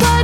what